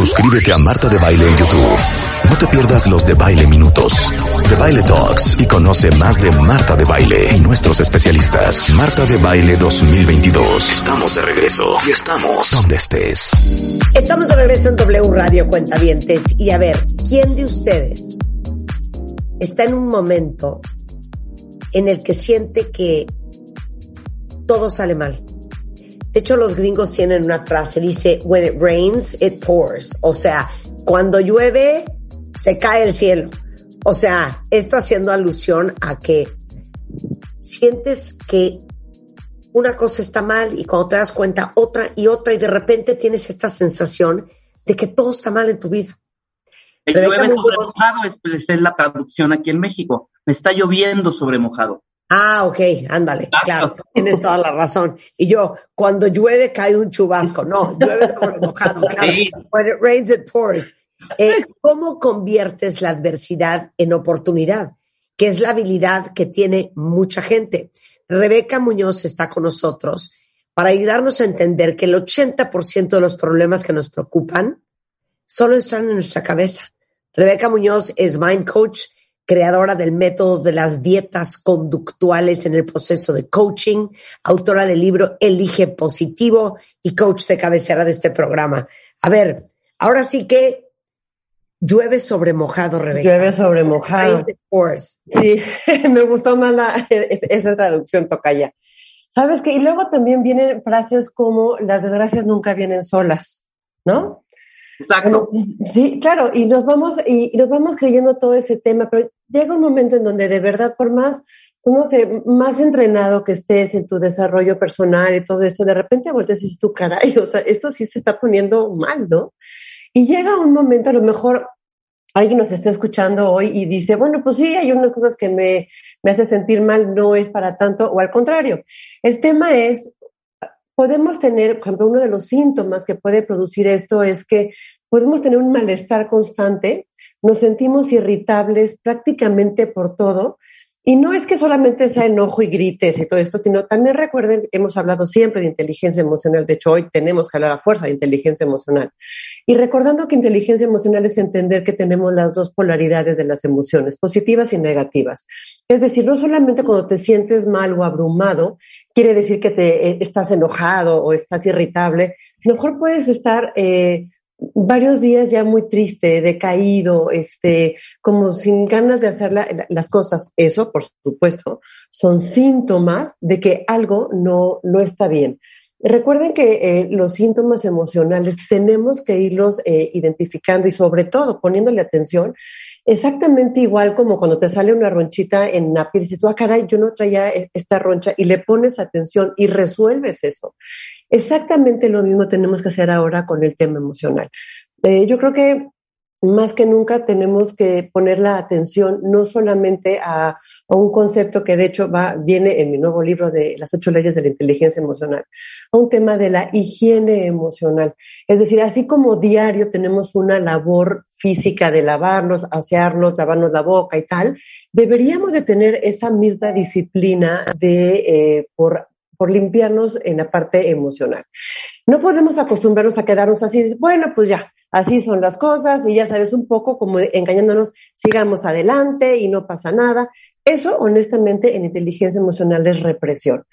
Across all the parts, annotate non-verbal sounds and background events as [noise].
Suscríbete a Marta de Baile en YouTube. No te pierdas los de Baile Minutos, de Baile Talks y conoce más de Marta de Baile y nuestros especialistas. Marta de Baile 2022. Estamos de regreso y estamos donde estés. Estamos de regreso en W Radio Cuentavientes y a ver, ¿quién de ustedes está en un momento en el que siente que todo sale mal? De hecho, los gringos tienen una frase, dice, when it rains, it pours. O sea, cuando llueve, se cae el cielo. O sea, esto haciendo alusión a que sientes que una cosa está mal y cuando te das cuenta otra y otra y de repente tienes esta sensación de que todo está mal en tu vida. El llueve sobre mojado es, es la traducción aquí en México. Me está lloviendo sobre mojado. Ah, ok, ándale, claro, tienes toda la razón. Y yo, cuando llueve cae un chubasco, no, llueve sobre mojado, [laughs] claro. When it rains, it pours. Eh, ¿Cómo conviertes la adversidad en oportunidad? Que es la habilidad que tiene mucha gente. Rebeca Muñoz está con nosotros para ayudarnos a entender que el 80% de los problemas que nos preocupan solo están en nuestra cabeza. Rebeca Muñoz es Mind Coach, creadora del método de las dietas conductuales en el proceso de coaching, autora del libro Elige Positivo y coach de cabecera de este programa. A ver, ahora sí que llueve sobre mojado, Rebeca. Llueve sobre mojado. Sí, [laughs] me gustó más la- esa traducción, Tocaya. ¿Sabes qué? Y luego también vienen frases como las desgracias nunca vienen solas, ¿no? Exacto. Sí, claro, y nos vamos, y, nos vamos creyendo todo ese tema, pero llega un momento en donde de verdad, por más, no sé, más entrenado que estés en tu desarrollo personal y todo esto, de repente volteas y dices tú, caray, o sea, esto sí se está poniendo mal, ¿no? Y llega un momento, a lo mejor alguien nos está escuchando hoy y dice, bueno, pues sí, hay unas cosas que me, me hace sentir mal, no es para tanto, o al contrario. El tema es, podemos tener, por ejemplo, uno de los síntomas que puede producir esto es que podemos tener un malestar constante, nos sentimos irritables prácticamente por todo. Y no es que solamente sea enojo y grites y todo esto, sino también recuerden hemos hablado siempre de inteligencia emocional. De hecho, hoy tenemos que hablar a fuerza de inteligencia emocional. Y recordando que inteligencia emocional es entender que tenemos las dos polaridades de las emociones, positivas y negativas. Es decir, no solamente cuando te sientes mal o abrumado, quiere decir que te eh, estás enojado o estás irritable. Mejor puedes estar eh, varios días ya muy triste, decaído, este, como sin ganas de hacer la- la- las cosas. Eso, por supuesto, son síntomas de que algo no, no está bien. Recuerden que eh, los síntomas emocionales tenemos que irlos eh, identificando y sobre todo poniéndole atención, exactamente igual como cuando te sale una ronchita en la piel y dices, ah, caray, yo no traía eh, esta roncha y le pones atención y resuelves eso. Exactamente lo mismo tenemos que hacer ahora con el tema emocional. Eh, yo creo que más que nunca tenemos que poner la atención no solamente a, un concepto que de hecho va, viene en mi nuevo libro de las ocho leyes de la inteligencia emocional, a un tema de la higiene emocional. Es decir, así como diario tenemos una labor física de lavarnos, asearnos, lavarnos la boca y tal, deberíamos de tener esa misma disciplina de eh, por por limpiarnos en la parte emocional. No podemos acostumbrarnos a quedarnos así, bueno, pues ya, así son las cosas y ya sabes un poco como engañándonos, sigamos adelante y no pasa nada. Eso, honestamente, en inteligencia emocional es represión.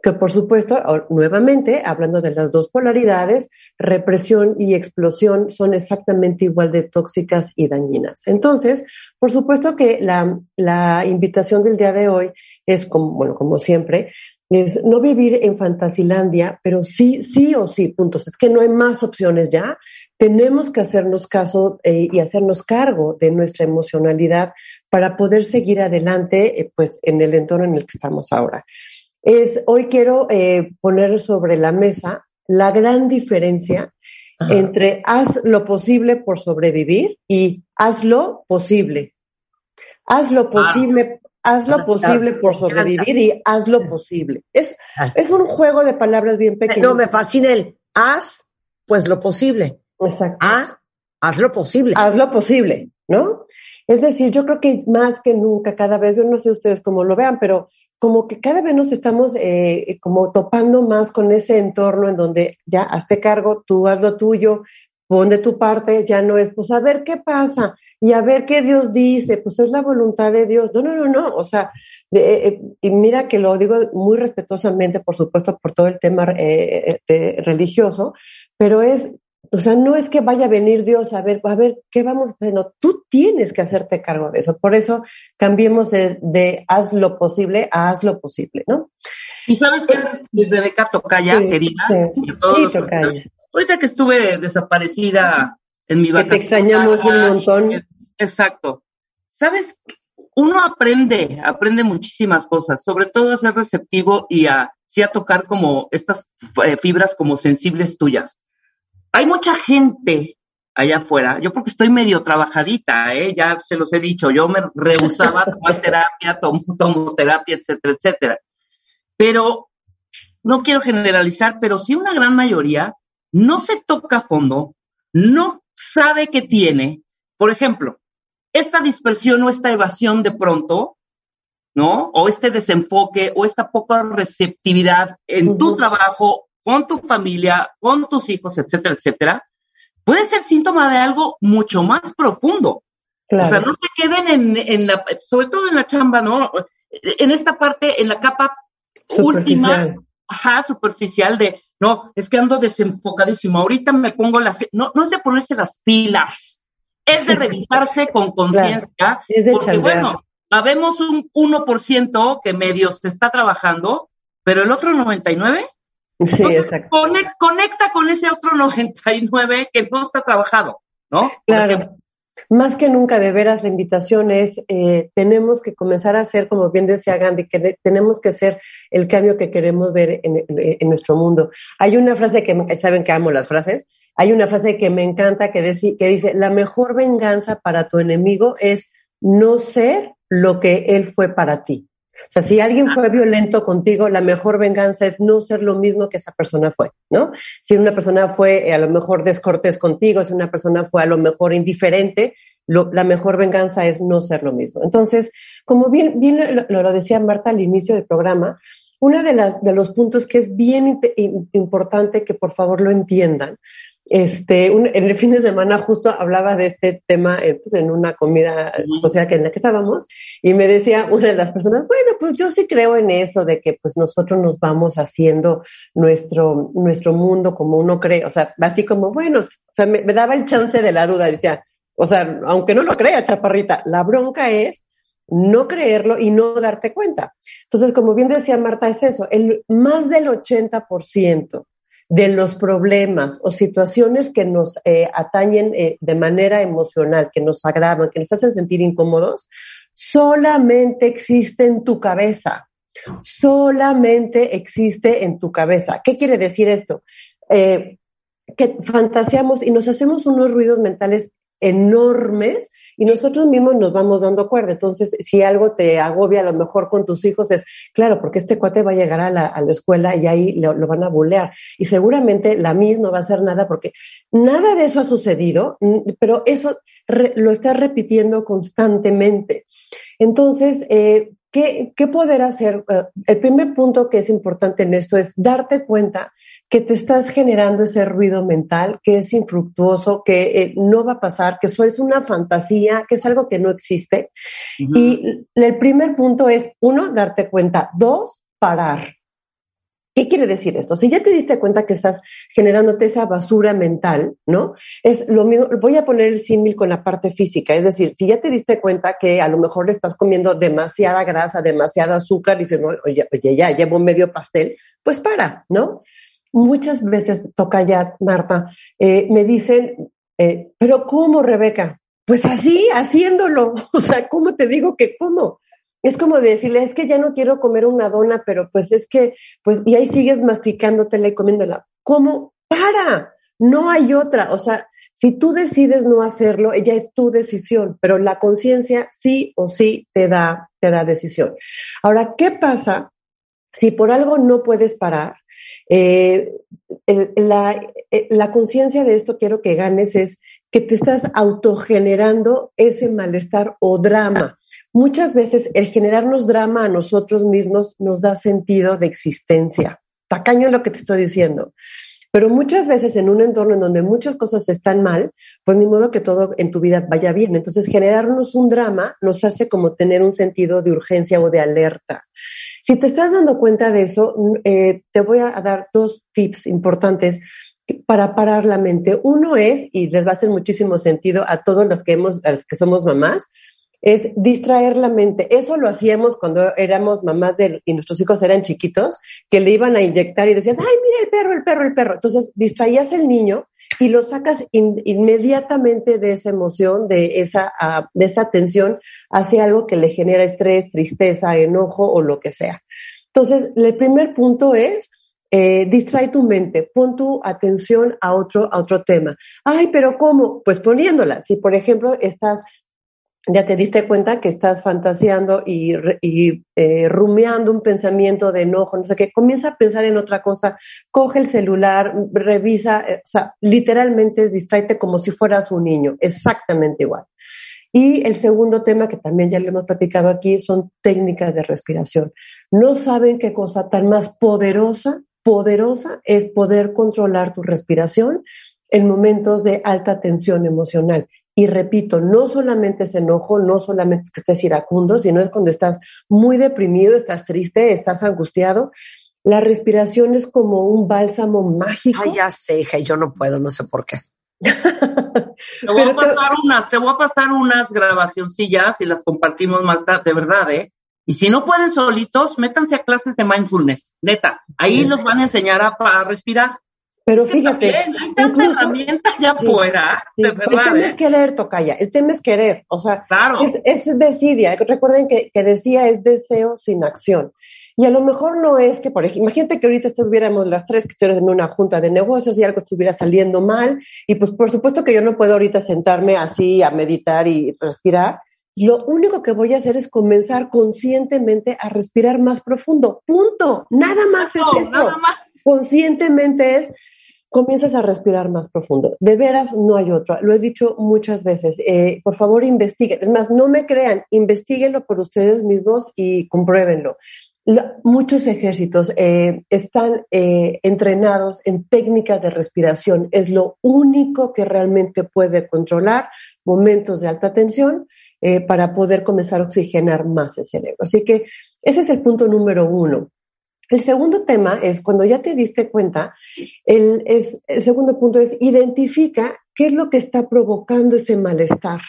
Que por supuesto, nuevamente, hablando de las dos polaridades, represión y explosión son exactamente igual de tóxicas y dañinas. Entonces, por supuesto que la, la invitación del día de hoy es, como, bueno, como siempre, es no vivir en fantasilandia, pero sí, sí o sí, puntos. Es que no hay más opciones ya. Tenemos que hacernos caso eh, y hacernos cargo de nuestra emocionalidad para poder seguir adelante, eh, pues, en el entorno en el que estamos ahora. Es, hoy quiero eh, poner sobre la mesa la gran diferencia Ajá. entre haz lo posible por sobrevivir y haz lo posible. Haz lo posible, haz lo posible por sobrevivir y haz lo posible. Es, es un juego de palabras bien pequeño. No, me fascina el haz, pues lo posible. Exacto. Ah, haz lo posible. haz lo posible, ¿no? Es decir, yo creo que más que nunca, cada vez, yo no sé ustedes cómo lo vean, pero como que cada vez nos estamos eh, como topando más con ese entorno en donde ya hazte cargo, tú haz lo tuyo, pon de tu parte, ya no es, pues a ver qué pasa y a ver qué Dios dice, pues es la voluntad de Dios. No, no, no, no, o sea, eh, eh, y mira que lo digo muy respetuosamente, por supuesto, por todo el tema eh, religioso, pero es o sea, no es que vaya a venir Dios a ver, a ver, ¿qué vamos a? No, tú tienes que hacerte cargo de eso. Por eso cambiemos de, de haz lo posible a haz lo posible, ¿no? Y sabes que Rebeca Tocaya, Sí, querida, sí. todos Sí, los- Tocaya. ahorita que estuve desaparecida en mi Que te vacación. extrañamos un montón. Exacto. ¿Sabes? Uno aprende, aprende muchísimas cosas, sobre todo a ser receptivo y a, sí a tocar como estas eh, fibras como sensibles tuyas. Hay mucha gente allá afuera, yo porque estoy medio trabajadita, ¿eh? ya se los he dicho, yo me rehusaba a [laughs] tomar terapia, tomo, tomo terapia, etcétera, etcétera. Pero no quiero generalizar, pero sí una gran mayoría no se toca a fondo, no sabe qué tiene. Por ejemplo, esta dispersión o esta evasión de pronto, ¿no? O este desenfoque o esta poca receptividad en tu trabajo, con tu familia, con tus hijos, etcétera, etcétera, puede ser síntoma de algo mucho más profundo. Claro. O sea, no se queden en, en la, sobre todo en la chamba, ¿no? En esta parte, en la capa última, ajá, superficial de, no, es que ando desenfocadísimo, ahorita me pongo las, no, no es de ponerse las pilas, es de revisarse [laughs] con conciencia, porque chambear. bueno, habemos un 1% que medio se está trabajando, pero el otro 99, Sí, entonces, exacto. conec- conecta con ese otro 99 que no está trabajado, ¿no? Por ejemplo, Claro. Más que nunca, de veras, la invitación es, eh, tenemos que comenzar a hacer, como bien decía Gandhi, que ne- tenemos que ser el cambio que queremos ver en, nuestro mundo. Hay una frase que, saben que amo las frases, hay una frase que me encanta que, deci- que dice, la mejor venganza para tu enemigo es no ser lo que él fue para ti. O sea, si alguien fue violento contigo, la mejor venganza es no ser lo mismo que esa persona fue, ¿no? Si una persona fue eh, a lo mejor descortés contigo, si una persona fue a lo mejor indiferente, la mejor venganza es no ser lo mismo. Entonces, como bien, lo, decía Marta al inicio del programa, uno de, los puntos que es bien importante que por favor lo entiendan, este, un- en el fin de semana justo hablaba de este tema eh, pues, en una comida social que en la que estábamos y me decía una de las personas, bueno, pues yo sí creo en eso de que pues nosotros nos vamos haciendo nuestro, nuestro mundo como uno cree, o sea, así como, bueno, o sea, me, me daba el chance de la duda, decía, o sea, aunque no lo crea, chaparrita, la bronca es no creerlo y no darte cuenta. Entonces, como bien decía Marta, es eso, el más del 80% de los problemas o situaciones que nos eh, atañen eh, de manera emocional, que nos agravan, que nos hacen sentir incómodos, solamente existe en tu cabeza. Solamente existe en tu cabeza. ¿Qué quiere decir esto? Eh, que fantaseamos y nos hacemos unos ruidos mentales enormes y nosotros mismos nos vamos dando cuerda. Entonces, si algo te agobia a lo mejor con tus hijos es, claro, porque este cuate va a llegar a la, a la escuela y ahí lo, van a bulear. Y seguramente la Miss no va a hacer nada porque nada de eso ha sucedido, pero eso re, lo estás repitiendo constantemente. Entonces, eh, ¿qué, ¿qué, poder hacer? Uh, el primer punto que es importante en esto es darte cuenta que te estás generando ese ruido mental que es infructuoso, que eh, no va a pasar, que eso es una fantasía, que es algo que no existe. Uh -huh. Y el primer punto es, uno, darte cuenta. Dos, parar. ¿Qué quiere decir esto? Si ya te diste cuenta que estás generándote esa basura mental, ¿no? Es lo mismo, voy a poner el símil con la parte física, es decir, si ya te diste cuenta que a lo mejor le estás comiendo demasiada grasa, demasiada azúcar, y dices, no, oye, oye, ya llevo medio pastel, pues para, ¿no? Muchas veces toca ya, Marta, eh, me dicen, eh, pero ¿cómo, Rebeca? Pues así, haciéndolo. [laughs] O sea, ¿cómo te digo que cómo? Es como decirle, es que ya no quiero comer una dona, pero pues es que, pues, y ahí sigues masticándotela y comiéndola. ¿Cómo? Para, No hay otra, o sea, si tú decides no hacerlo, ella es tu decisión, pero la conciencia sí o sí te da, te da decisión. Ahora, ¿qué pasa si por algo no puedes parar? Eh, la, eh, la conciencia de esto quiero que ganes es que te estás autogenerando ese malestar o drama. Muchas veces el generarnos drama a nosotros mismos nos da sentido de existencia. Tacaño lo que te estoy diciendo. Pero muchas veces en un entorno en donde muchas cosas están mal, pues ni modo que todo en tu vida vaya bien. Entonces, generarnos un drama nos hace como tener un sentido de urgencia o de alerta. Si te estás dando cuenta de eso, eh, te voy a dar dos tips importantes para parar la mente. Uno es, y les va a hacer muchísimo sentido a todos los que, hemos, los que somos mamás, es distraer la mente. Eso lo hacíamos cuando éramos mamás de, y nuestros hijos eran chiquitos, que le iban a inyectar y decías, ay, mira el perro, el perro, el perro. Entonces distraías el niño y lo sacas inmediatamente de esa emoción, de esa, uh, de esa tensión hacia algo que le genera estrés, tristeza, enojo o lo que sea. Entonces, el primer punto es eh, distrae tu mente, pon tu atención a otro, a otro tema. Ay, pero ¿cómo? Pues poniéndola. Si, por ejemplo, estás, ya te diste cuenta que estás fantaseando y, y eh, rumiando un pensamiento de enojo, no sé qué, comienza a pensar en otra cosa, coge el celular, revisa, eh, o sea, literalmente distraete como si fueras un niño, exactamente igual. Y el segundo tema que también ya le hemos platicado aquí son técnicas de respiración. No saben qué cosa tan más poderosa poderosa es poder controlar tu respiración en momentos de alta tensión emocional. Y repito, no solamente es enojo, no solamente que estés iracundo, sino es cuando estás muy deprimido, estás triste, estás angustiado. La respiración es como un bálsamo mágico. Ay, ya sé, hija, yo no puedo, no sé por qué. te voy a pasar unas, te voy a pasar unas grabacioncillas y las compartimos más tarde, de verdad, ¿eh? Y si no pueden solitos, métanse a clases de mindfulness, neta. Ahí los van a enseñar a, respirar. Pero fíjate, hay tanta herramienta allá afuera, de verdad. El tema ¿eh? es querer, Tocaya, el tema es querer, o sea, claro. es, es desidia. Recuerden que, que decía es deseo sin acción. Y a lo mejor no es que, por ejemplo, imagínate que ahorita estuviéramos las tres que estuvieran en una junta de negocios y algo estuviera saliendo mal, y pues por supuesto que yo no puedo ahorita sentarme así a meditar y respirar, lo único que voy a hacer es comenzar conscientemente a respirar más profundo. Punto. Nada más es eso. Nada más. Conscientemente es, comienzas a respirar más profundo. De veras, no hay otra. Lo he dicho muchas veces. Eh, por favor, investiguen. Es más, no me crean, investiguenlo por ustedes mismos y compruébenlo. muchos ejércitos eh, están eh, entrenados en técnicas de respiración. Es lo único que realmente puede controlar momentos de alta tensión para poder comenzar a oxigenar más el cerebro. Así que ese es el punto número uno. El segundo tema es cuando ya te diste cuenta, el, es, el segundo punto es identifica qué es lo que está provocando ese malestar.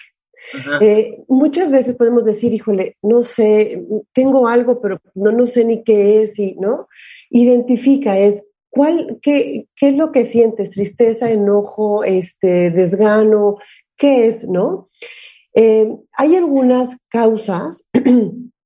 Eh, muchas veces podemos decir, híjole, no sé, tengo algo, pero no, no sé ni qué es, y, ¿no? Identifica, es cuál, qué, qué es lo que sientes, tristeza, enojo, este, desgano, qué es, ¿no? Eh, hay algunas causas [clears throat]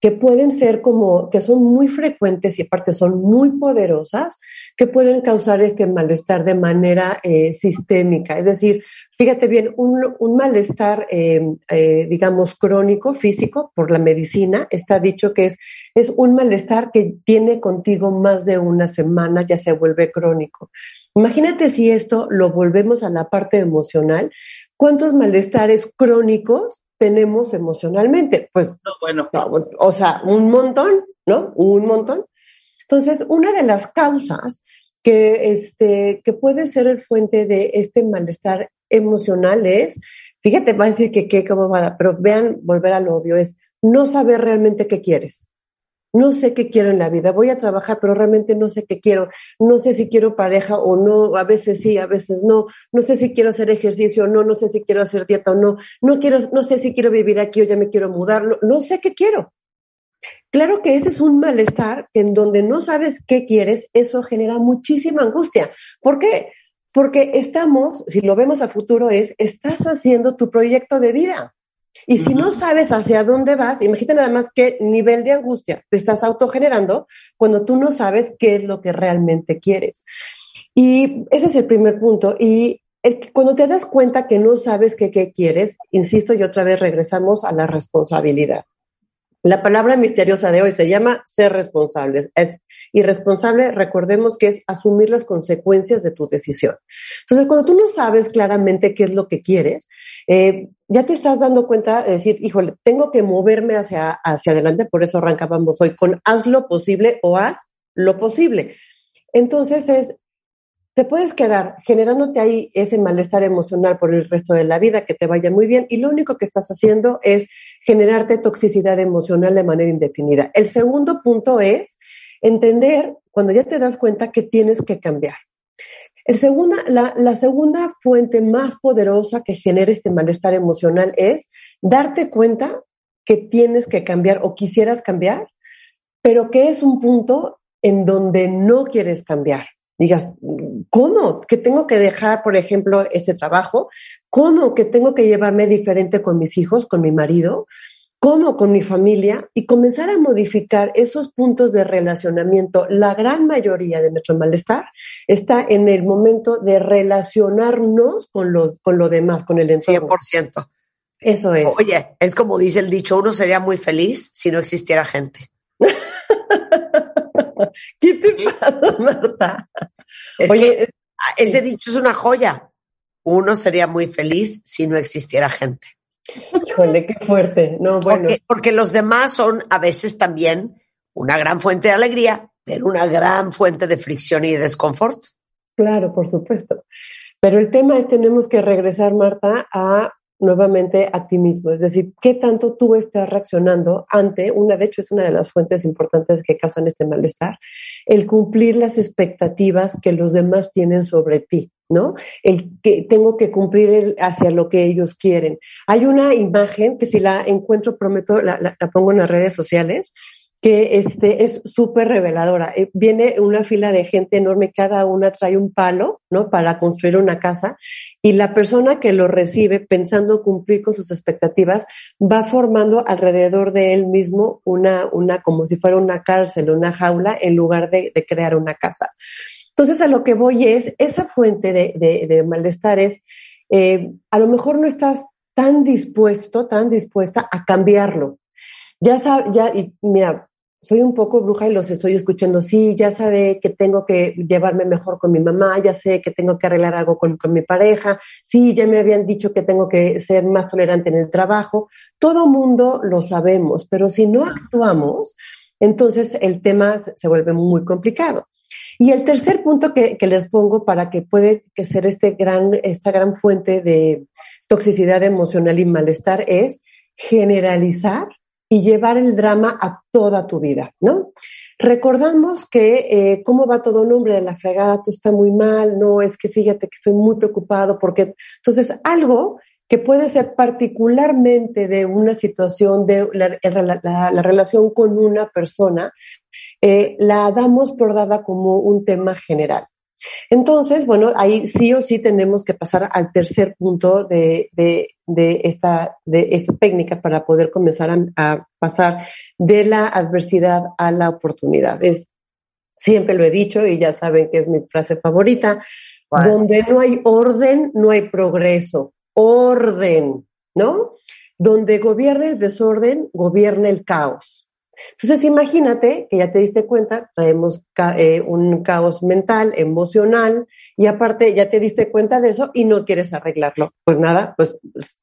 que pueden ser como, que son muy frecuentes y aparte son muy poderosas, que pueden causar este malestar de manera eh, sistémica. Es decir, fíjate bien, un, un malestar, eh, eh, digamos, crónico, físico, por la medicina, está dicho que es, es un malestar que tiene contigo más de una semana, ya se vuelve crónico. Imagínate si esto lo volvemos a la parte emocional, ¿Cuántos malestares crónicos tenemos emocionalmente? Pues, no, bueno. o sea, un montón, ¿no? Un montón. Entonces, una de las causas que, este, que puede ser el fuente de este malestar emocional es, fíjate, va a decir que qué, cómo va, pero vean, volver a lo obvio, es no saber realmente qué quieres no sé qué quiero en la vida, voy a trabajar, pero realmente no sé qué quiero, no sé si quiero pareja o no, a veces sí, a veces no, no sé si quiero hacer ejercicio o no, no sé si quiero hacer dieta o no, no quiero, no sé si quiero vivir aquí o ya me quiero mudar, no, sé qué quiero. Claro que ese es un malestar en donde no sabes qué quieres, eso genera muchísima angustia. ¿Por qué? Porque estamos, si lo vemos a futuro, es, estás haciendo tu proyecto de vida. Y si no sabes hacia dónde vas, imagínate nada más qué nivel de angustia te estás autogenerando cuando tú no sabes qué es lo que realmente quieres. Y ese es el primer punto. Y cuando te das cuenta que no sabes qué, qué quieres, insisto y otra vez regresamos a la responsabilidad. La palabra misteriosa de hoy se llama ser responsables. Es irresponsable, recordemos que es asumir las consecuencias de tu decisión. Entonces, cuando tú no sabes claramente qué es lo que quieres, eh, ya te estás dando cuenta de decir, híjole, tengo que moverme hacia, hacia adelante, por eso arrancábamos hoy con haz lo posible o haz lo posible. Entonces es te puedes quedar generándote ahí ese malestar emocional por el resto de la vida, que te vaya muy bien, y lo único que estás haciendo es generarte toxicidad emocional de manera indefinida. El segundo punto es entender cuando ya te das cuenta que tienes que cambiar. El segunda, la, la segunda fuente más poderosa que genera este malestar emocional es darte cuenta que tienes que cambiar o quisieras cambiar, pero que es un punto en donde no quieres cambiar digas, ¿cómo? Que tengo que dejar, por ejemplo, este trabajo? ¿Cómo que tengo que llevarme diferente con mis hijos, con mi marido? ¿Cómo con mi familia? Y comenzar a modificar esos puntos de relacionamiento. La gran mayoría de nuestro malestar está en el momento de relacionarnos con lo, con lo demás, con el entorno. 100%. Eso es. Oye, es como dice el dicho, uno sería muy feliz si no existiera gente. [laughs] ¿Qué te pasa, Marta? Oye, ese dicho es una joya. Uno sería muy feliz si no existiera gente. Híjole, qué fuerte. No, bueno. Porque, porque, los demás son a veces también una gran fuente de alegría, pero una gran fuente de fricción y de desconfort. Claro, por supuesto. Pero el tema es tenemos que regresar, Marta, a nuevamente a ti mismo, es decir, qué tanto tú estás reaccionando ante una, de hecho es una de las fuentes importantes que causan este malestar, el cumplir las expectativas que los demás tienen sobre ti, ¿no? El que tengo que cumplir hacia lo que ellos quieren. Hay una imagen que si la encuentro, prometo, la, la pongo en las redes sociales, que este, es súper reveladora. Eh, viene una fila de gente enorme, cada una trae un palo, ¿no? Para construir una casa y la persona que lo recibe pensando cumplir con sus expectativas va formando alrededor de él mismo una, una como si fuera una cárcel, una jaula, en lugar de, de crear una casa. Entonces a lo que voy es, esa fuente de, de, de malestares, eh, a lo mejor no estás tan dispuesto, tan dispuesta a cambiarlo. Ya sabes, ya, y mira, soy un poco bruja y los estoy escuchando. Sí, ya sabe que tengo que llevarme mejor con mi mamá, ya sé que tengo que arreglar algo con, con mi pareja, sí, ya me habían dicho que tengo que ser más tolerante en el trabajo. Todo mundo lo sabemos, pero si no actuamos, entonces el tema se vuelve muy complicado. Y el tercer punto que, les pongo para que puede que ser este gran, esta gran fuente de toxicidad emocional y malestar es generalizar y llevar el drama a toda tu vida, ¿no? Recordamos que eh, cómo va todo nombre de la fregada, tú está muy mal, no, es que fíjate que estoy muy preocupado porque, entonces, algo que puede ser particularmente de una situación de la, relación con una persona, eh, la damos por dada como un tema general. Entonces, bueno, ahí sí o sí tenemos que pasar al tercer punto de, de, de, esta, de esta técnica para poder comenzar a, pasar de la adversidad a la oportunidad. Es, siempre lo he dicho y ya saben que es mi frase favorita, donde no hay orden, no hay progreso. Orden, ¿no? Donde gobierna el desorden, gobierna el caos. Entonces, imagínate que ya te diste cuenta, traemos eh, un caos mental, emocional, y aparte ya te diste cuenta de eso y no quieres arreglarlo. Pues nada, pues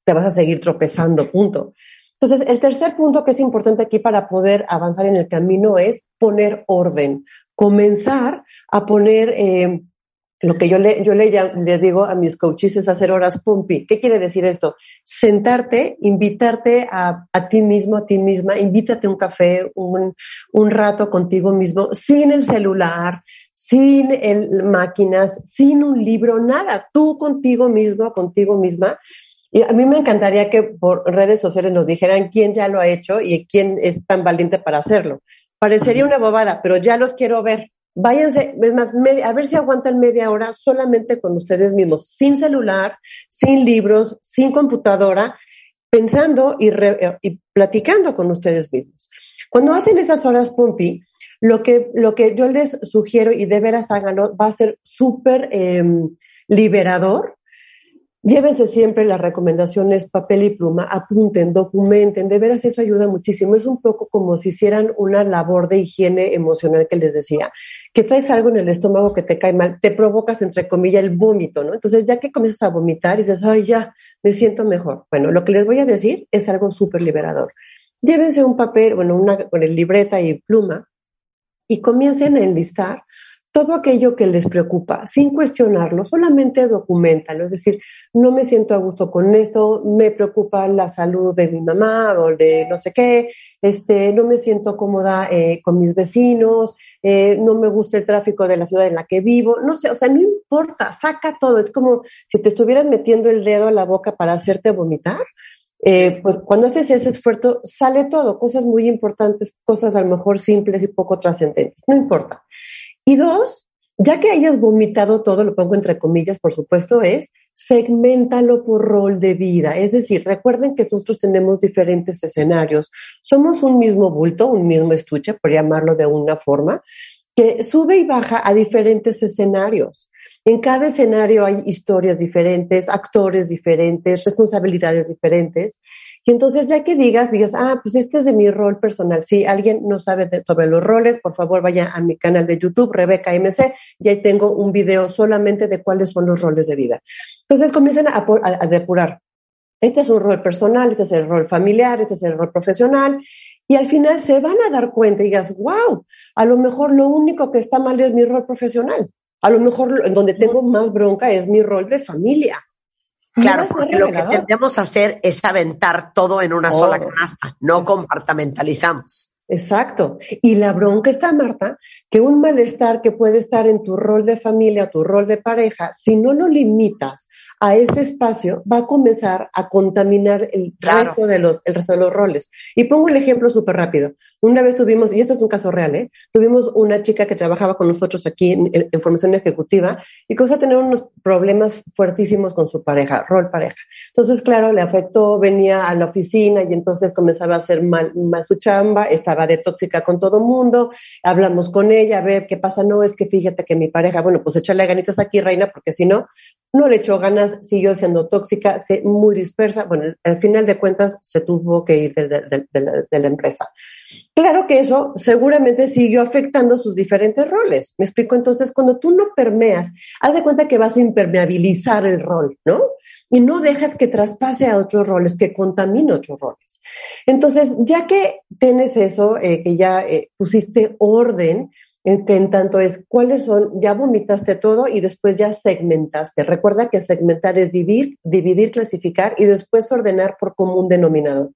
te vas a seguir tropezando, punto. Entonces, el tercer punto que es importante aquí para poder avanzar en el camino es poner orden, comenzar a poner eh, lo que yo le, yo le, le, digo a mis coaches es hacer horas pumpi. ¿Qué quiere decir esto? Sentarte, invitarte a, a ti mismo, a ti misma, invítate un café, un, un rato contigo mismo, sin el celular, sin el, máquinas, sin un libro, nada. Tú contigo mismo, contigo misma. Y a mí me encantaría que por redes sociales nos dijeran quién ya lo ha hecho y quién es tan valiente para hacerlo. Parecería una bobada, pero ya los quiero ver váyanse, más, a ver si aguantan media hora solamente con ustedes mismos, sin celular, sin libros, sin computadora, pensando y, y platicando con ustedes mismos. Cuando hacen esas horas Pompi, lo que, lo que yo les sugiero y de veras háganlo, va a ser súper em, liberador. Llévense siempre las recomendaciones, papel y pluma, apunten, documenten, de veras eso ayuda muchísimo. Es un poco como si hicieran una labor de higiene emocional que les decía, que traes algo en el estómago que te cae mal, te provocas entre comillas el vómito, ¿no? Entonces ya que comienzas a vomitar y dices, ay, ya, me siento mejor. Bueno, lo que les voy a decir es algo súper liberador. Llévense un papel, bueno, una con el libreta y pluma y comiencen a enlistar todo aquello que les preocupa, sin cuestionarlo, solamente documentalo. Es decir, no me siento a gusto con esto, me preocupa la salud de mi mamá o de no sé qué, este, no me siento cómoda eh, con mis vecinos, eh, no me gusta el tráfico de la ciudad en la que vivo, no sé, o sea, no importa, saca todo. Es como si te estuvieran metiendo el dedo a la boca para hacerte vomitar. Eh, pues cuando haces ese esfuerzo, sale todo, cosas muy importantes, cosas a lo mejor simples y poco trascendentes, no importa. Y dos, ya que hayas vomitado todo, lo pongo entre comillas, por supuesto, es segmentalo por rol de vida. Es decir, recuerden que nosotros tenemos diferentes escenarios. Somos un mismo bulto, un mismo estuche, por llamarlo de una forma, que sube y baja a diferentes escenarios. En cada escenario hay historias diferentes, actores diferentes, responsabilidades diferentes. Y entonces, ya que digas, digas, ah, pues este es de mi rol personal. Si alguien no sabe sobre los roles, por favor vaya a mi canal de YouTube, Rebeca MC, y ahí tengo un video solamente de cuáles son los roles de vida. Entonces comienzan a, a depurar. Este es un rol personal, este es el rol familiar, este es el rol profesional. Y al final se van a dar cuenta y digas, wow, a lo mejor lo único que está mal es mi rol profesional. A lo mejor en donde tengo más bronca es mi rol de familia. Claro, porque lo que tendemos a hacer es aventar todo en una sola canasta, no compartamentalizamos. Exacto. Y la bronca está, Marta, que un malestar que puede estar en tu rol de familia, tu rol de pareja, si no lo limitas a ese espacio, va a comenzar a contaminar el, resto, de los, el resto de los roles. Y pongo un ejemplo súper rápido. Una vez tuvimos, y esto es un caso real, ¿eh? tuvimos una chica que trabajaba con nosotros aquí en, en formación ejecutiva y comenzó a tener unos problemas fuertísimos con su pareja, rol pareja. Entonces, claro, le afectó, venía a la oficina y entonces comenzaba a hacer mal, mal su chamba, estaba de tóxica con todo mundo, hablamos con ella, a ver qué pasa, no, es que fíjate que mi pareja, bueno, pues échale ganitas aquí, reina, porque si no, no le echó ganas, siguió siendo tóxica, se, muy dispersa, bueno, al final de cuentas se tuvo que ir de, de la empresa. Claro que eso seguramente siguió afectando sus diferentes roles. Me explico, entonces, cuando tú no permeas, haz de cuenta que vas a impermeabilizar el rol, ¿no? Y no dejas que traspase a otros roles, que contamine otros roles. Entonces, ya que tienes eso, eh, que ya eh, pusiste orden, en que en tanto es cuáles son, ya vomitaste todo y después ya segmentaste. Recuerda que segmentar es dividir, dividir, clasificar y después ordenar por común denominador.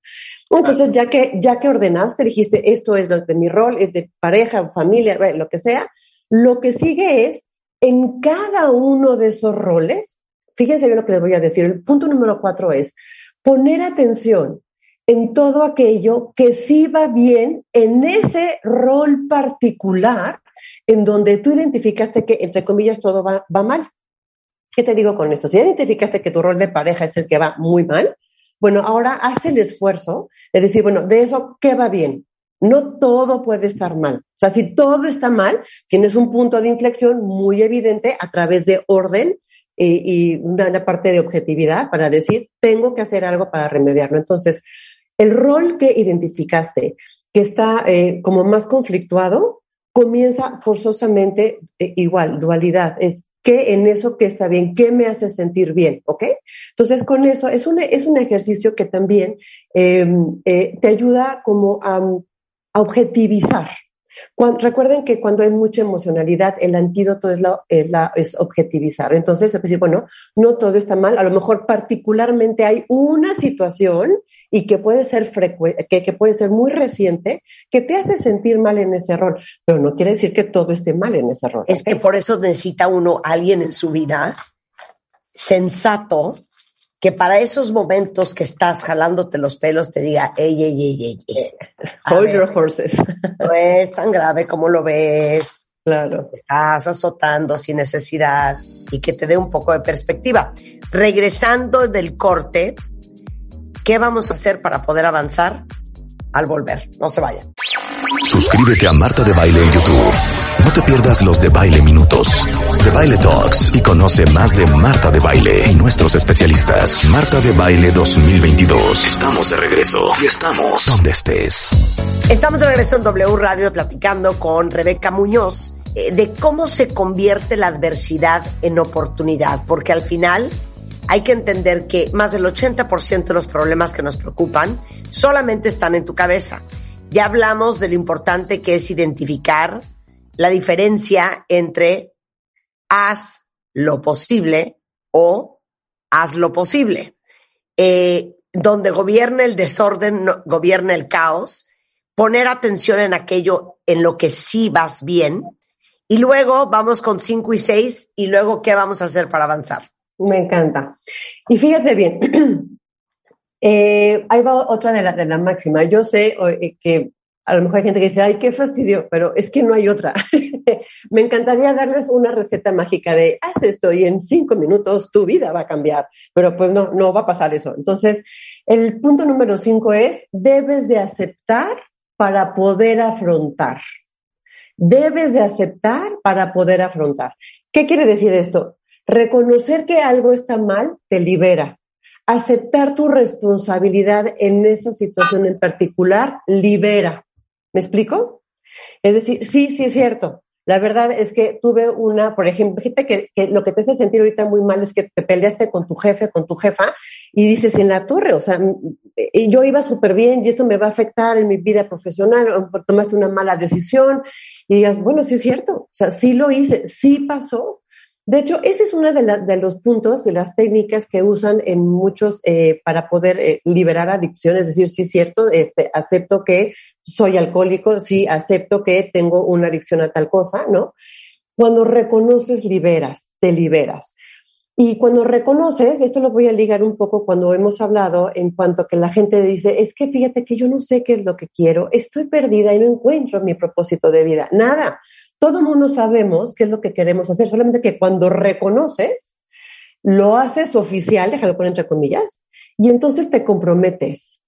Entonces, ya que, ya que ordenaste, dijiste, esto es lo de mi rol, es de pareja, familia, lo que sea, lo que sigue es, en cada uno de esos roles, fíjense bien lo que les voy a decir, el punto número cuatro es poner atención en todo aquello que sí va bien en ese rol particular en donde tú identificaste que, entre comillas, todo va, va mal. ¿Qué te digo con esto? Si identificaste que tu rol de pareja es el que va muy mal, bueno, ahora haz el esfuerzo de decir, bueno, de eso, ¿qué va bien? No todo puede estar mal. O sea, si todo está mal, tienes un punto de inflexión muy evidente a través de orden eh, y una, parte de objetividad para decir, tengo que hacer algo para remediarlo. Entonces, el rol que identificaste, que está eh, como más conflictuado, comienza forzosamente eh, igual, dualidad. Es qué en eso que está bien, qué me hace sentir bien, ¿ok? Entonces, con eso es un, es un ejercicio que también em, eh, te ayuda como a, objetivizar. Recuerden que cuando hay mucha emocionalidad, el antídoto es, la, es, objetivizar. Entonces, es decir, bueno, no todo está mal, a lo mejor particularmente hay una situación y que puede ser que, que puede ser muy reciente, que te hace sentir mal en ese rol, pero no quiere decir que todo esté mal en ese rol. Es que por eso necesita uno alguien en su vida sensato que para esos momentos que estás jalándote los pelos te diga, ey, ey, ey, ey, Hold your horses. No es tan grave como lo ves. Claro. Estás azotando sin necesidad y que te dé un poco de perspectiva. Regresando del corte, ¿Qué vamos a hacer para poder avanzar al volver? No se vayan. Suscríbete a Marta de Baile en YouTube. Te pierdas los de Baile Minutos, de Baile Talks y conoce más de Marta de Baile y nuestros especialistas. Marta de Baile 2022. Estamos de regreso y estamos donde estés. Estamos de regreso en W Radio platicando con Rebeca Muñoz eh, de cómo se convierte la adversidad en oportunidad, porque al final hay que entender que más del 80% de los problemas que nos preocupan solamente están en tu cabeza. Ya hablamos de lo importante que es identificar la diferencia entre haz lo posible o haz lo posible. Eh, donde gobierna el desorden, gobierna el caos, poner atención en aquello en lo que sí vas bien, y luego vamos con cinco y seis, y luego qué vamos a hacer para avanzar. Me encanta. Y fíjate bien, [clears throat] eh, ahí va otra de la, de la máxima. Yo sé eh, que a lo mejor hay gente que dice, ay, qué fastidio, pero es que no hay otra. [laughs] Me encantaría darles una receta mágica de, haz esto y en cinco minutos tu vida va a cambiar, pero pues no, no va a pasar eso. Entonces, el punto número cinco es, debes de aceptar para poder afrontar. Debes de aceptar para poder afrontar. ¿Qué quiere decir esto? Reconocer que algo está mal te libera. Aceptar tu responsabilidad en esa situación en particular libera. ¿Me explico? Es decir, sí, sí es cierto. La verdad es que tuve una, por ejemplo, fíjate que, lo que te hace sentir ahorita muy mal es que te peleaste con tu jefe, con tu jefa, y dices en la torre, o sea, yo iba súper bien y esto me va a afectar en mi vida profesional, o tomaste una mala decisión, y digas, bueno, sí es cierto, o sea, sí lo hice, sí pasó. De hecho, ese es uno de, los puntos, de las técnicas que usan en muchos eh, para poder eh, liberar adicciones, es decir, sí es cierto, este, acepto que soy alcohólico, sí, acepto que tengo una adicción a tal cosa, ¿no? Cuando reconoces, liberas, te liberas. Y cuando reconoces, esto lo voy a ligar un poco cuando hemos hablado en cuanto a que la gente dice, es que fíjate que yo no sé qué es lo que quiero, estoy perdida y no encuentro mi propósito de vida. Nada, todo mundo sabemos qué es lo que queremos hacer, solamente que cuando reconoces, lo haces oficial, déjalo poner entre comillas, y entonces te comprometes.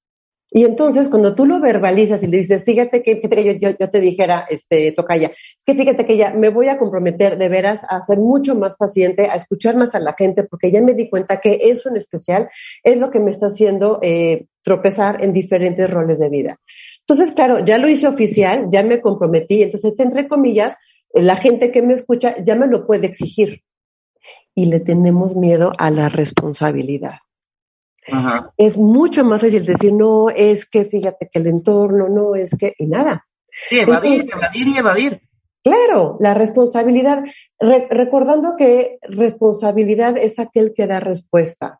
Y entonces, cuando tú lo verbalizas y le dices, fíjate que, que yo, yo, yo, te dijera, este, Tocaya, es que fíjate que ya me voy a comprometer de veras a ser mucho más paciente, a escuchar más a la gente, porque ya me di cuenta que eso en especial es lo que me está haciendo eh, tropezar en diferentes roles de vida. Entonces, claro, ya lo hice oficial, ya me comprometí, entonces, entre comillas, la gente que me escucha ya me lo puede exigir. Y le tenemos miedo a la responsabilidad. Ajá. Es mucho más fácil decir, no, es que fíjate que el entorno, no, es que, y nada. Sí, evadir, Entonces, evadir y evadir. Claro, la responsabilidad, re recordando que responsabilidad es aquel que da respuesta.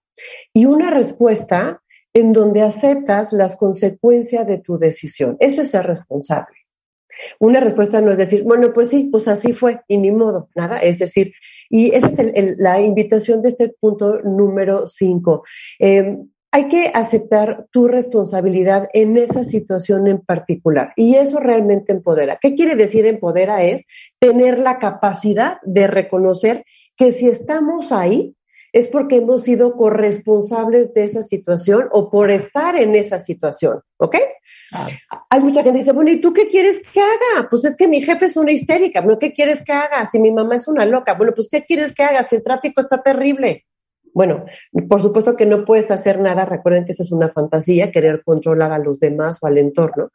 Y una respuesta en donde aceptas las consecuencias de tu decisión. Eso es ser responsable. Una respuesta no es decir, bueno, pues sí, pues así fue y ni modo, nada. Es decir, y esa es el, la invitación de este punto número cinco. Eh, hay que aceptar tu responsabilidad en esa situación en particular y eso realmente empodera. ¿Qué quiere decir empodera? Es tener la capacidad de reconocer que si estamos ahí es porque hemos sido corresponsables de esa situación o por estar en esa situación, ¿ok? Hay mucha gente que dice, bueno, ¿y tú qué quieres que haga? Pues es que mi jefe es una histérica. Bueno, ¿qué quieres que haga? Si mi mamá es una loca. Bueno, pues ¿qué quieres que haga? Si el tráfico está terrible. Bueno, por supuesto que no puedes hacer nada. Recuerden que esa es una fantasía, querer controlar a los demás o al entorno.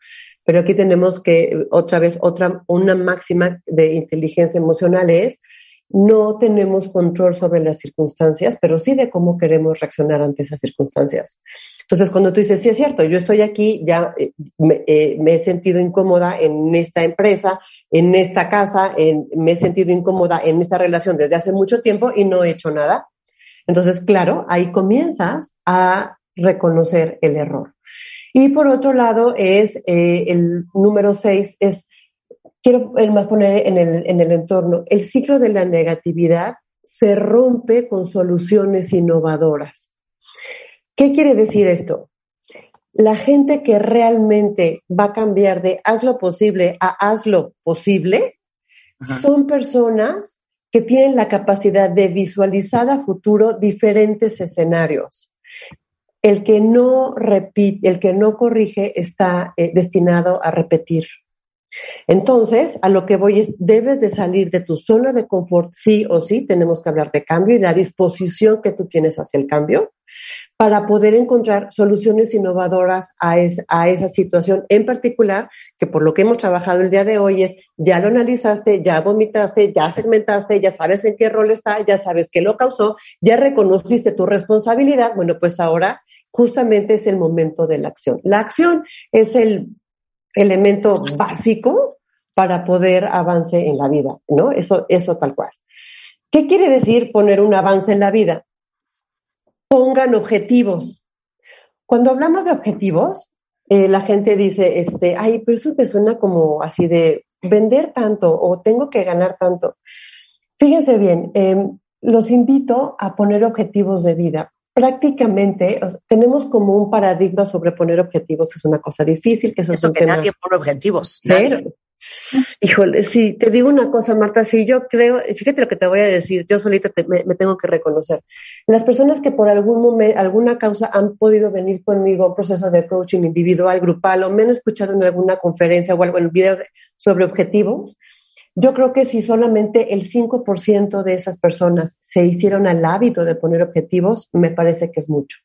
Pero aquí tenemos que, otra vez, otra, una máxima de inteligencia emocional es, no tenemos control sobre las circunstancias, pero sí de cómo queremos reaccionar ante esas circunstancias. Entonces, cuando tú dices, sí es cierto, yo estoy aquí, ya eh, me, eh, me, he sentido incómoda en esta empresa, en esta casa, me he sentido incómoda en esta relación desde hace mucho tiempo y no he hecho nada. Entonces, claro, ahí comienzas a reconocer el error. Y por otro lado, es eh, el número seis, es quiero más poner en el, en el entorno, el ciclo de la negatividad se rompe con soluciones innovadoras. ¿Qué quiere decir esto? La gente que realmente va a cambiar de haz lo posible a haz lo posible Ajá. son personas que tienen la capacidad de visualizar a futuro diferentes escenarios. El que no repite, el que no corrige está eh, destinado a repetir Entonces, a lo que voy es, debes de salir de tu zona de confort, sí o sí, tenemos que hablar de cambio y la disposición que tú tienes hacia el cambio para poder encontrar soluciones innovadoras a, a esa situación en particular, que por lo que hemos trabajado el día de hoy es, ya lo analizaste, ya vomitaste, ya segmentaste, ya sabes en qué rol está, ya sabes qué lo causó, ya reconociste tu responsabilidad, bueno, pues ahora justamente es el momento de la acción. La acción es el elemento básico para poder avance en la vida, ¿no? Eso, eso tal cual. ¿Qué quiere decir poner un avance en la vida? pongan objetivos. Cuando hablamos de objetivos, eh, la gente dice, este, ay, pero eso me suena como así de vender tanto o tengo que ganar tanto. Fíjense bien, em, los invito a poner objetivos de vida. Prácticamente tenemos como un paradigma sobre poner objetivos, que es una cosa difícil, que eso, es un que nadie pone objetivos. Nadie. Híjole, sí, te digo una cosa, Marta, sí, yo creo, fíjate lo que te voy a decir, yo solita me, tengo que reconocer. Las personas que por algún momento, alguna causa han podido venir conmigo a un proceso de coaching individual, grupal, o me han escuchado en alguna conferencia o algo en video sobre objetivos, yo creo que si solamente el 5% de esas personas se hicieron al hábito de poner objetivos, me parece que es mucho.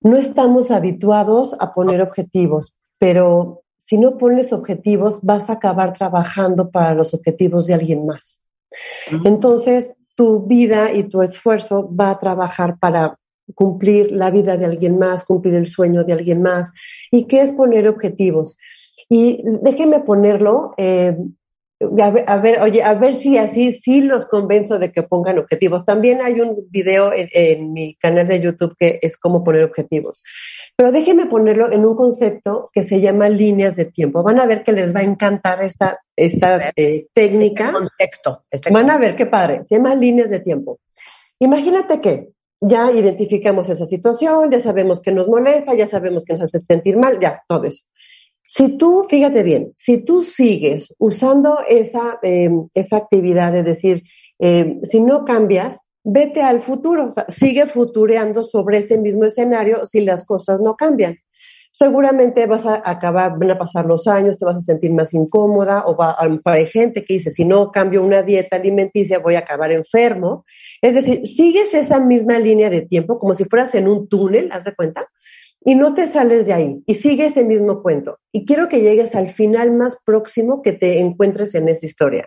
No estamos habituados a poner objetivos, pero si no pones objetivos, vas a acabar trabajando para los objetivos de alguien más. Entonces, tu vida y tu esfuerzo va a trabajar para cumplir la vida de alguien más, cumplir el sueño de alguien más. ¿Y qué es poner objetivos? Y déjeme ponerlo eh, a ver, oye, a ver si así sí los convenzo de que pongan objetivos. También hay un video en, mi canal de YouTube que es cómo poner objetivos. Pero déjenme ponerlo en un concepto que se llama líneas de tiempo. Van a ver que les va a encantar esta, esta eh, técnica. Este concepto, este Van a ver qué padre. Se llama líneas de tiempo. Imagínate que ya identificamos esa situación, ya sabemos que nos molesta, ya sabemos que nos hace sentir mal, ya, todo eso. Si tú, fíjate bien, si tú sigues usando esa, em, esa actividad de decir, em, si no cambias, vete al futuro, o sea, sigue futureando sobre ese mismo escenario si las cosas no cambian. Seguramente vas a acabar, van a pasar los años, te vas a sentir más incómoda o va, hay gente que dice, si no cambio una dieta alimenticia voy a acabar enfermo. Es decir, sigues esa misma línea de tiempo como si fueras en un túnel, haz de cuenta, y no te sales de ahí y sigue ese mismo cuento. Y quiero que llegues al final más próximo que te encuentres en esa historia.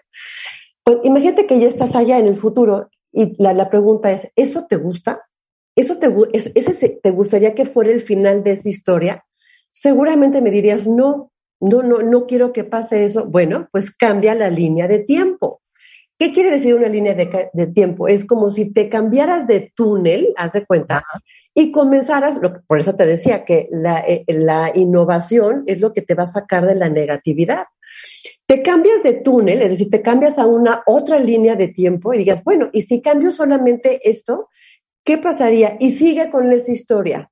Pues, imagínate que ya estás allá en el futuro y la, pregunta es, ¿eso te gusta? ¿Eso te, ese, te gustaría que fuera el final de esa historia? Seguramente me dirías, no, no, no, no quiero que pase eso. Bueno, pues cambia la línea de tiempo. ¿Qué quiere decir una línea de, de tiempo? Es como si te cambiaras de túnel, haz de cuenta, y comenzaras, por eso te decía que eh, la, innovación es lo que te va a sacar de la negatividad. Te cambias de túnel, es decir, te cambias a una otra línea de tiempo y digas, bueno, y si cambio solamente esto, ¿qué pasaría? Y sigue con esa historia.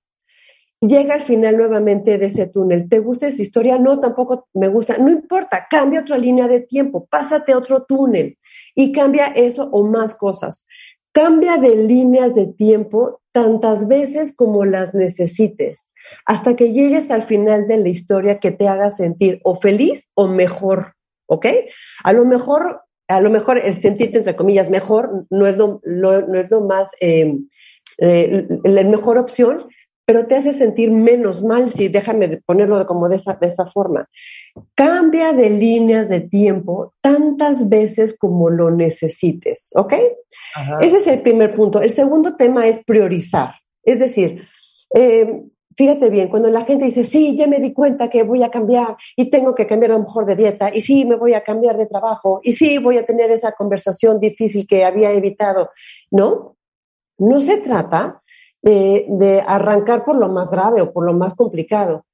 Llega al final nuevamente de ese túnel. ¿Te gusta esa historia? No, tampoco me gusta. No importa, cambia otra línea de tiempo, pásate otro túnel y cambia eso o más cosas. Cambia de líneas de tiempo tantas veces como las necesites, hasta que llegues al final de la historia que te haga sentir o feliz o mejor, ¿ok? A lo mejor, a lo mejor el sentirte, entre comillas, mejor no es lo, no es lo más, eh, eh, la mejor opción, pero te hace sentir menos mal, si déjame ponerlo como de esa, de esa forma. Cambia de líneas de tiempo tantas veces como lo necesites, ¿ok? Ese es el primer punto. El segundo tema es priorizar. Es decir, eh, fíjate bien, cuando la gente dice, sí, ya me di cuenta que voy a cambiar y tengo que cambiar a lo mejor de dieta, y sí, me voy a cambiar de trabajo, y sí, voy a tener esa conversación difícil que había evitado, ¿no? No se trata de, arrancar por lo más grave o por lo más complicado.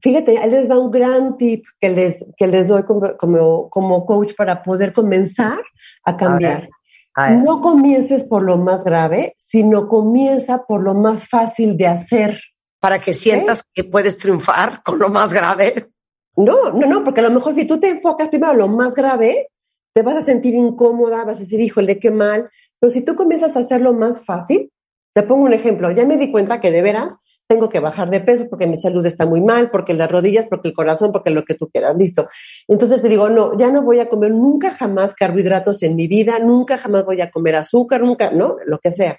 Fíjate, él les da un gran tip que les, que les doy como, como, coach para poder comenzar a cambiar. No comiences por lo más grave, sino comienza por lo más fácil de hacer. Para que sientas que puedes triunfar con lo más grave. No, no, no, porque a lo mejor si tú te enfocas primero en lo más grave, te vas a sentir incómoda, vas a decir, híjole, qué mal. Pero si tú comienzas a hacerlo más fácil, te pongo un ejemplo. Ya me di cuenta que de veras tengo que bajar de peso porque mi salud está muy mal, porque las rodillas, porque el corazón, porque lo que tú quieras, listo. Entonces te digo, no, ya no voy a comer nunca jamás carbohidratos en mi vida, nunca jamás voy a comer azúcar, nunca, no, lo que sea.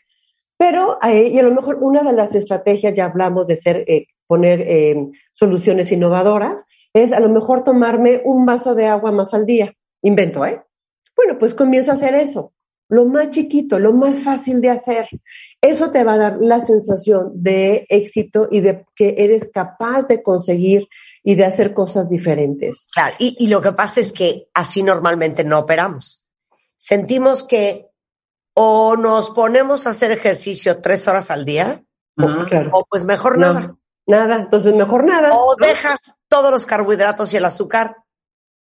Pero, eh, y a lo mejor una de las estrategias, ya hablamos de ser, eh, poner eh, soluciones innovadoras, es a lo mejor tomarme un vaso de agua más al día. Invento, ¿eh? Bueno, pues comienza a hacer eso. Lo más chiquito, lo más fácil de hacer. Eso te va a dar la sensación de éxito y de que eres capaz de conseguir y de hacer cosas diferentes. Claro, y, y lo que pasa es que así normalmente no operamos. Sentimos que o nos ponemos a hacer ejercicio tres horas al día. Claro. o pues mejor No. nada. Nada, entonces mejor nada. O dejas todos los carbohidratos y el azúcar,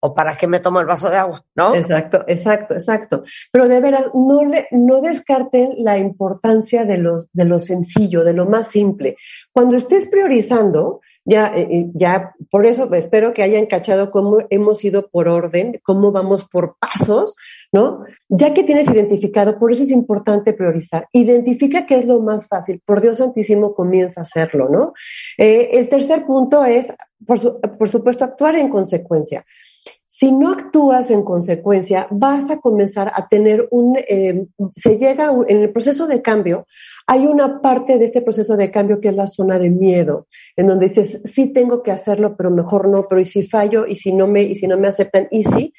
o para qué me tomo el vaso de agua, ¿no? Exacto, exacto, exacto. Pero de veras, no, no descarten la importancia de lo, de lo sencillo, de lo más simple. Cuando estés priorizando, ya, eh, eh, ya, por eso espero que hayan cachado cómo hemos ido por orden, cómo vamos por pasos, ¿no? Ya que tienes identificado, por eso es importante priorizar. Identifica qué es lo más fácil. Por Dios santísimo, comienza a hacerlo, ¿no? Eh, el tercer punto es, por, por supuesto, actuar en consecuencia. Si no actúas en consecuencia, vas a comenzar a tener un, eh, se llega un- en el proceso de cambio, hay una parte de este proceso de cambio que es la zona de miedo, en donde dices, sí tengo que hacerlo, pero mejor no, pero y si fallo, y si no me, y si no me aceptan, y si,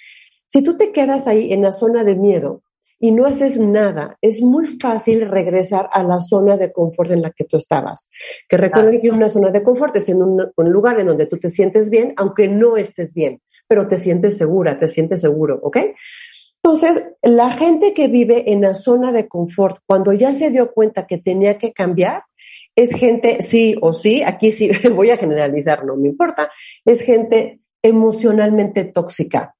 si tú te quedas ahí en la zona de miedo y no haces nada, es muy fácil regresar a la zona de confort en la que tú estabas. Que recuerden que una zona de confort es en un, un lugar en donde tú te sientes bien, aunque no estés bien pero te sientes segura, te sientes seguro, ¿ok? Entonces, la gente que vive en la zona de confort, cuando ya se dio cuenta que tenía que cambiar, es gente, sí o sí, aquí sí [laughs] voy a generalizar, no me importa, es gente emocionalmente tóxica.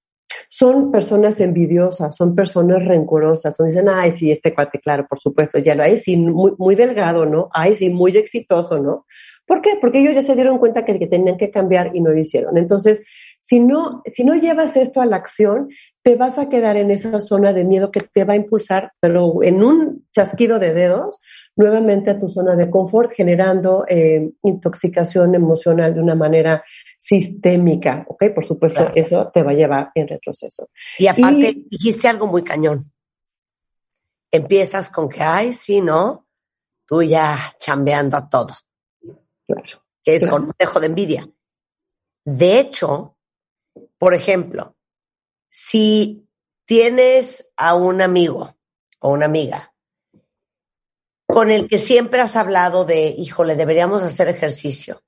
Son personas envidiosas, son personas rencorosas, son dicen, ay, sí, este cuate, claro, por supuesto, ya lo hay, sí, muy, muy delgado, ¿no? Ay, sí, muy exitoso, ¿no? ¿Por qué? Porque ellos ya se dieron cuenta que, que tenían que cambiar y no lo hicieron. Entonces, si no, si no llevas esto a la acción, te vas a quedar en esa zona de miedo que te va a impulsar, pero en un chasquido de dedos, nuevamente a tu zona de confort, generando eh, intoxicación emocional de una manera sistémica, ¿ok? Por supuesto, Claro. eso te va a llevar en retroceso. Y aparte, Y- dijiste algo muy cañón. Empiezas con que, ay, sí, ¿no? Tú ya chambeando a todo, Claro. que es Claro. con un dejo de envidia. De hecho, por ejemplo, si tienes a un amigo o una amiga con el que siempre has hablado de, híjole, deberíamos hacer ejercicio.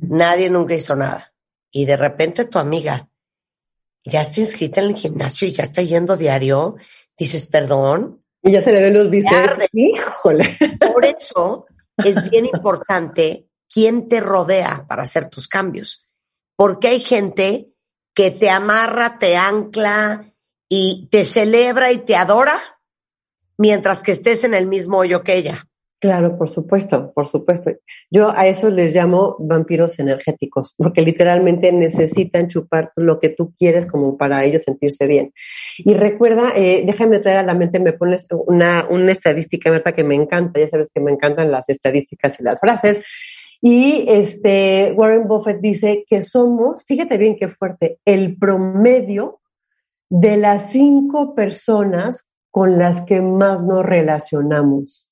Nadie nunca hizo nada. Y de repente tu amiga ya está inscrita en el gimnasio y ya está yendo diario. Dices, perdón. Y ya se le ven los bíceps. Híjole. Por eso es bien importante quién te rodea para hacer tus cambios. Porque hay gente que te amarra, te ancla y te celebra y te adora mientras que estés en el mismo hoyo que ella. Claro, por supuesto, por supuesto. Yo a eso les llamo vampiros energéticos, porque literalmente necesitan chupar lo que tú quieres como para ellos sentirse bien. Y recuerda, eh, déjame traer a la mente, me pones una, una estadística, Berta, que me encanta, ya sabes que me encantan las estadísticas y las frases. Y este Warren Buffett dice que somos, fíjate bien qué fuerte, el promedio de las cinco personas con las que más nos relacionamos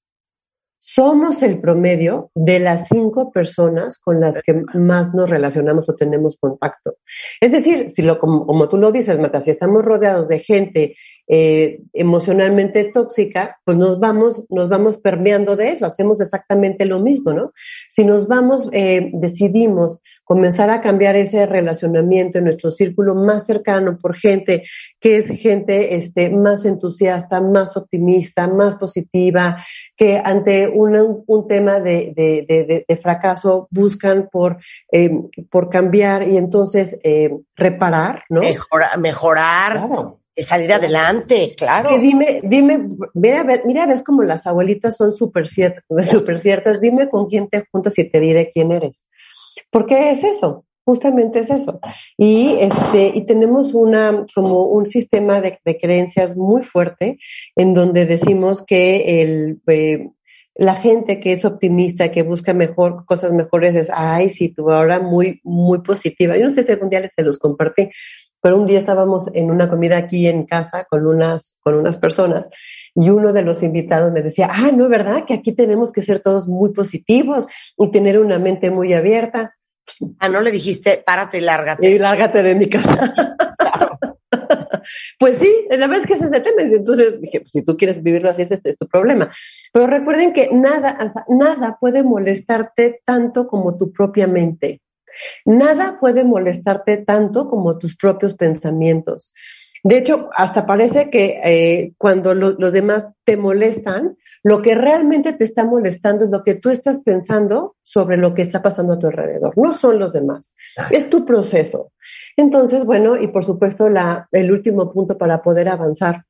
somos el promedio de las cinco personas con las que más nos relacionamos o tenemos contacto. Es decir, si lo, como, tú lo dices, Marta, si estamos rodeados de gente eh, emocionalmente tóxica, pues nos vamos, nos vamos permeando de eso, hacemos exactamente lo mismo, ¿no? Si nos vamos, eh, decidimos comenzar a cambiar ese relacionamiento en nuestro círculo más cercano por gente que es gente este, más entusiasta, más optimista, más positiva, que ante un, un tema de, de, de, de, fracaso buscan por, eh, por cambiar y entonces eh, reparar, ¿no? Mejora, mejorar. Claro. Salir adelante, claro. Que dime, dime, mira, mira, ves como las abuelitas son súper ciertas, [laughs] super ciertas, dime con quién te juntas y te diré quién eres. Porque es eso, justamente es eso. Y este, y tenemos una, como un sistema de, de creencias muy fuerte en donde decimos que el, eh, la gente que es optimista, que busca mejor, cosas mejores, es, ay, sí, tú ahora muy, muy positiva. Yo no sé si algún día les se los compartí, pero un día estábamos en una comida aquí en casa con unas, con unas personas y uno de los invitados me decía, ah, no, es ¿verdad? Que aquí tenemos que ser todos muy positivos y tener una mente muy abierta. Ah, no le dijiste, párate y lárgate. Y lárgate de mi casa. [laughs] pues sí, la verdad es que ese es el tema. Entonces dije, pues, si tú quieres vivirlo así, ese es tu problema. Pero recuerden que nada, o sea, nada puede molestarte tanto como tu propia mente. Nada puede molestarte tanto como tus propios pensamientos. De hecho, hasta parece que eh, cuando los demás te molestan, lo que realmente te está molestando es lo que tú estás pensando sobre lo que está pasando a tu alrededor. No son los demás, es tu proceso. Entonces, bueno, y por supuesto, la, el último punto para poder avanzar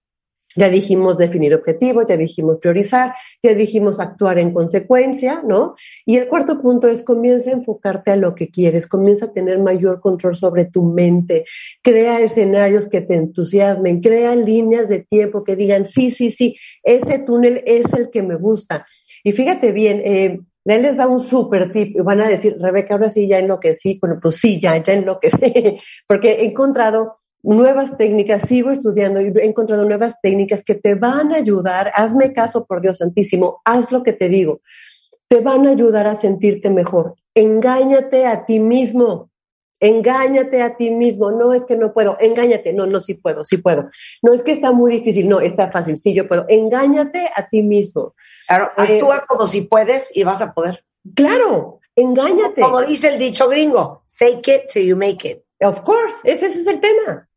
ya dijimos definir objetivos, ya dijimos priorizar, ya dijimos actuar en consecuencia, ¿no? Y el cuarto punto es comienza a enfocarte a lo que quieres, comienza a tener mayor control sobre tu mente, crea escenarios que te entusiasmen, crea líneas de tiempo que digan, sí, sí, sí, ese túnel es el que me gusta. Y fíjate bien, eh, él les da un súper tip y van a decir, Rebeca, ahora sí ya enloquecí. Bueno, pues sí, ya, ya enloquecí, [laughs] porque he encontrado nuevas técnicas, sigo estudiando y he encontrado nuevas técnicas que te van a ayudar, hazme caso por Dios Santísimo, haz lo que te digo, te van a ayudar a sentirte mejor. Engáñate a ti mismo, engáñate a ti mismo, no es que no puedo, engáñate, no, no, sí puedo, sí puedo, no es que está muy difícil, no, está fácil, sí, yo puedo, engáñate a ti mismo. Claro, eh, actúa como si puedes y vas a poder. Claro, engáñate. Como dice el dicho gringo, fake it till you make it. Of course, ese, es el tema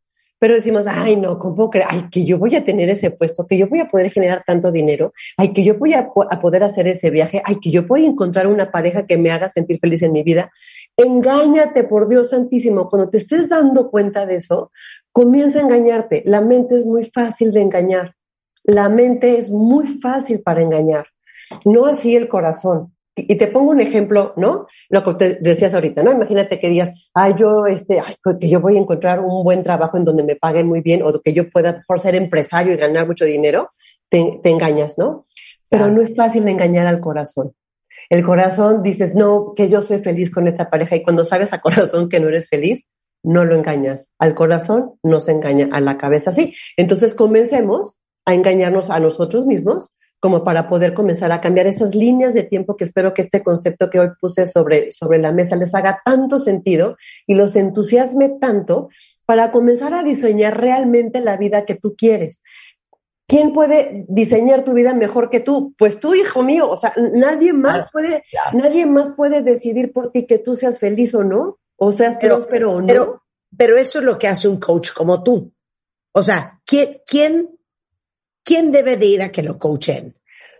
pero decimos, ay, no, ¿cómo creer? Ay, que yo voy a tener ese puesto, que yo voy a poder generar tanto dinero, ay, que yo voy a, poder hacer ese viaje, ay, que yo voy a encontrar una pareja que me haga sentir feliz en mi vida. Engáñate, por Dios santísimo, cuando te estés dando cuenta de eso, comienza a engañarte. La mente es muy fácil de engañar. La mente es muy fácil para engañar, no así el corazón. Y te pongo un ejemplo, ¿no? Lo que te decías ahorita, ¿no? Imagínate que digas, ay, yo, este, ay, que yo voy a encontrar un buen trabajo en donde me paguen muy bien o que yo pueda por ser empresario y ganar mucho dinero, te, engañas, ¿no? Pero no es fácil engañar al corazón. El corazón dices, no, que yo soy feliz con esta pareja y cuando sabes a corazón que no eres feliz, no lo engañas. Al corazón no se engaña, a la cabeza sí. Entonces comencemos a engañarnos a nosotros mismos como para poder comenzar a cambiar esas líneas de tiempo que espero que este concepto que hoy puse sobre, sobre la mesa les haga tanto sentido y los entusiasme tanto para comenzar a diseñar realmente la vida que tú quieres. ¿Quién puede diseñar tu vida mejor que tú? Pues tú, hijo mío, o sea, nadie más puede, nadie más puede decidir por ti que tú seas feliz o no, o seas próspero o no. Pero, pero eso es lo que hace un coach como tú. O sea, ¿quién, quién ¿quién debe de ir a que lo coachen?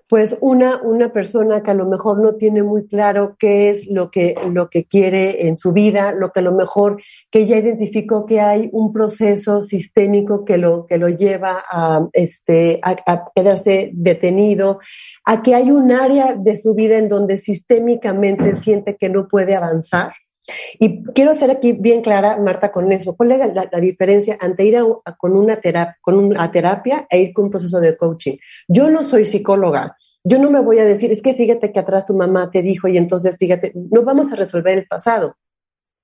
Pues una, una persona que a lo mejor no tiene muy claro qué es lo que, lo que quiere en su vida, lo que a lo mejor que ya identificó que hay un proceso sistémico que lo, que lo lleva a, este, a quedarse detenido, a que hay un área de su vida en donde sistémicamente siente que no puede avanzar y quiero ser aquí bien clara, Marta, con eso. ¿Cuál es la, diferencia entre ir a, con una terapia, con e ir con un proceso de coaching? Yo no soy psicóloga. Yo no me voy a decir, es que fíjate que atrás tu mamá te dijo y entonces fíjate, no vamos a resolver el pasado.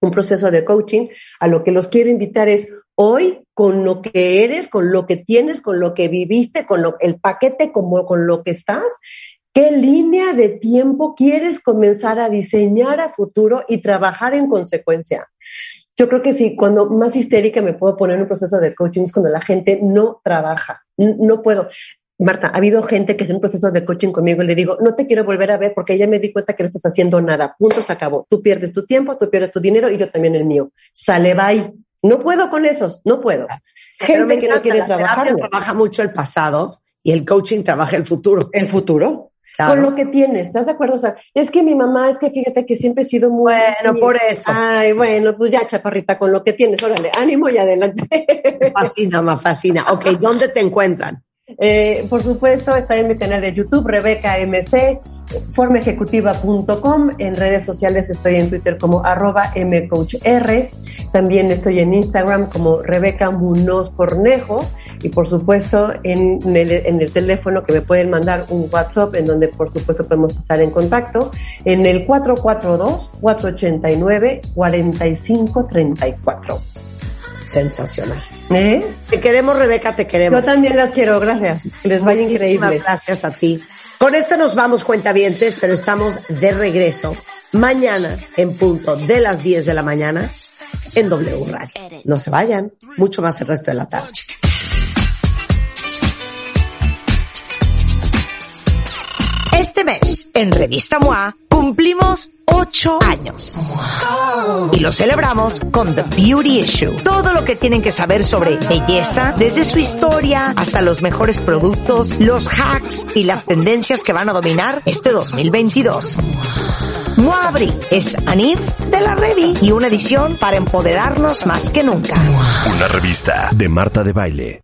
Un proceso de coaching, a lo que los quiero invitar es hoy con lo que eres, con lo que tienes, con lo que viviste, con el paquete como con lo que estás, ¿Qué línea de tiempo quieres comenzar a diseñar a futuro y trabajar en consecuencia? Yo creo que sí, cuando más histérica me puedo poner en un proceso de coaching es cuando la gente no trabaja. No puedo. Marta, ha habido gente que es en un proceso de coaching conmigo y le digo, no te quiero volver a ver porque ya me di cuenta que no estás haciendo nada. Punto, se acabó. Tú pierdes tu tiempo, tú pierdes tu dinero y yo también el mío. Sale, bye. No puedo con esos, no puedo. Gente que no quiere trabajar. trabaja mucho el pasado y el coaching trabaja el futuro. El futuro con lo que tienes, ¿estás de acuerdo? O sea, es que mi mamá, es que fíjate que siempre he sido muy... Bueno, por eso. Ay, bueno, pues ya, chaparrita, con lo que tienes, órale, ánimo y adelante. Me fascina, me fascina. Ok, ¿dónde te encuentran? Eh, por supuesto, está en mi canal de YouTube, Rebeca MC. formaejecutiva.com. En redes sociales estoy en Twitter como arroba mcoachr. También estoy en Instagram como Rebeca Munoz Cornejo. Y por supuesto en el, en el teléfono que me pueden mandar un WhatsApp en donde por supuesto podemos estar en contacto en el 442-489-4534. Sensacional. ¿Eh? Te queremos, Rebeca, te queremos. Yo también las quiero, gracias. Les vaya Muchísimas increíble. Gracias a ti. Con esto nos vamos, cuentavientes, pero estamos de regreso mañana en punto de las 10 de la mañana en W Radio. No se vayan, mucho más el resto de la tarde. Este mes, en Revista MOA, cumplimos ocho años. Y lo celebramos con The Beauty Issue. Todo lo que tienen que saber sobre belleza, desde su historia hasta los mejores productos, los hacks y las tendencias que van a dominar este 2022. MOA Abril es Anif de la Revi y una edición para empoderarnos más que nunca. Una revista de Marta de Baile.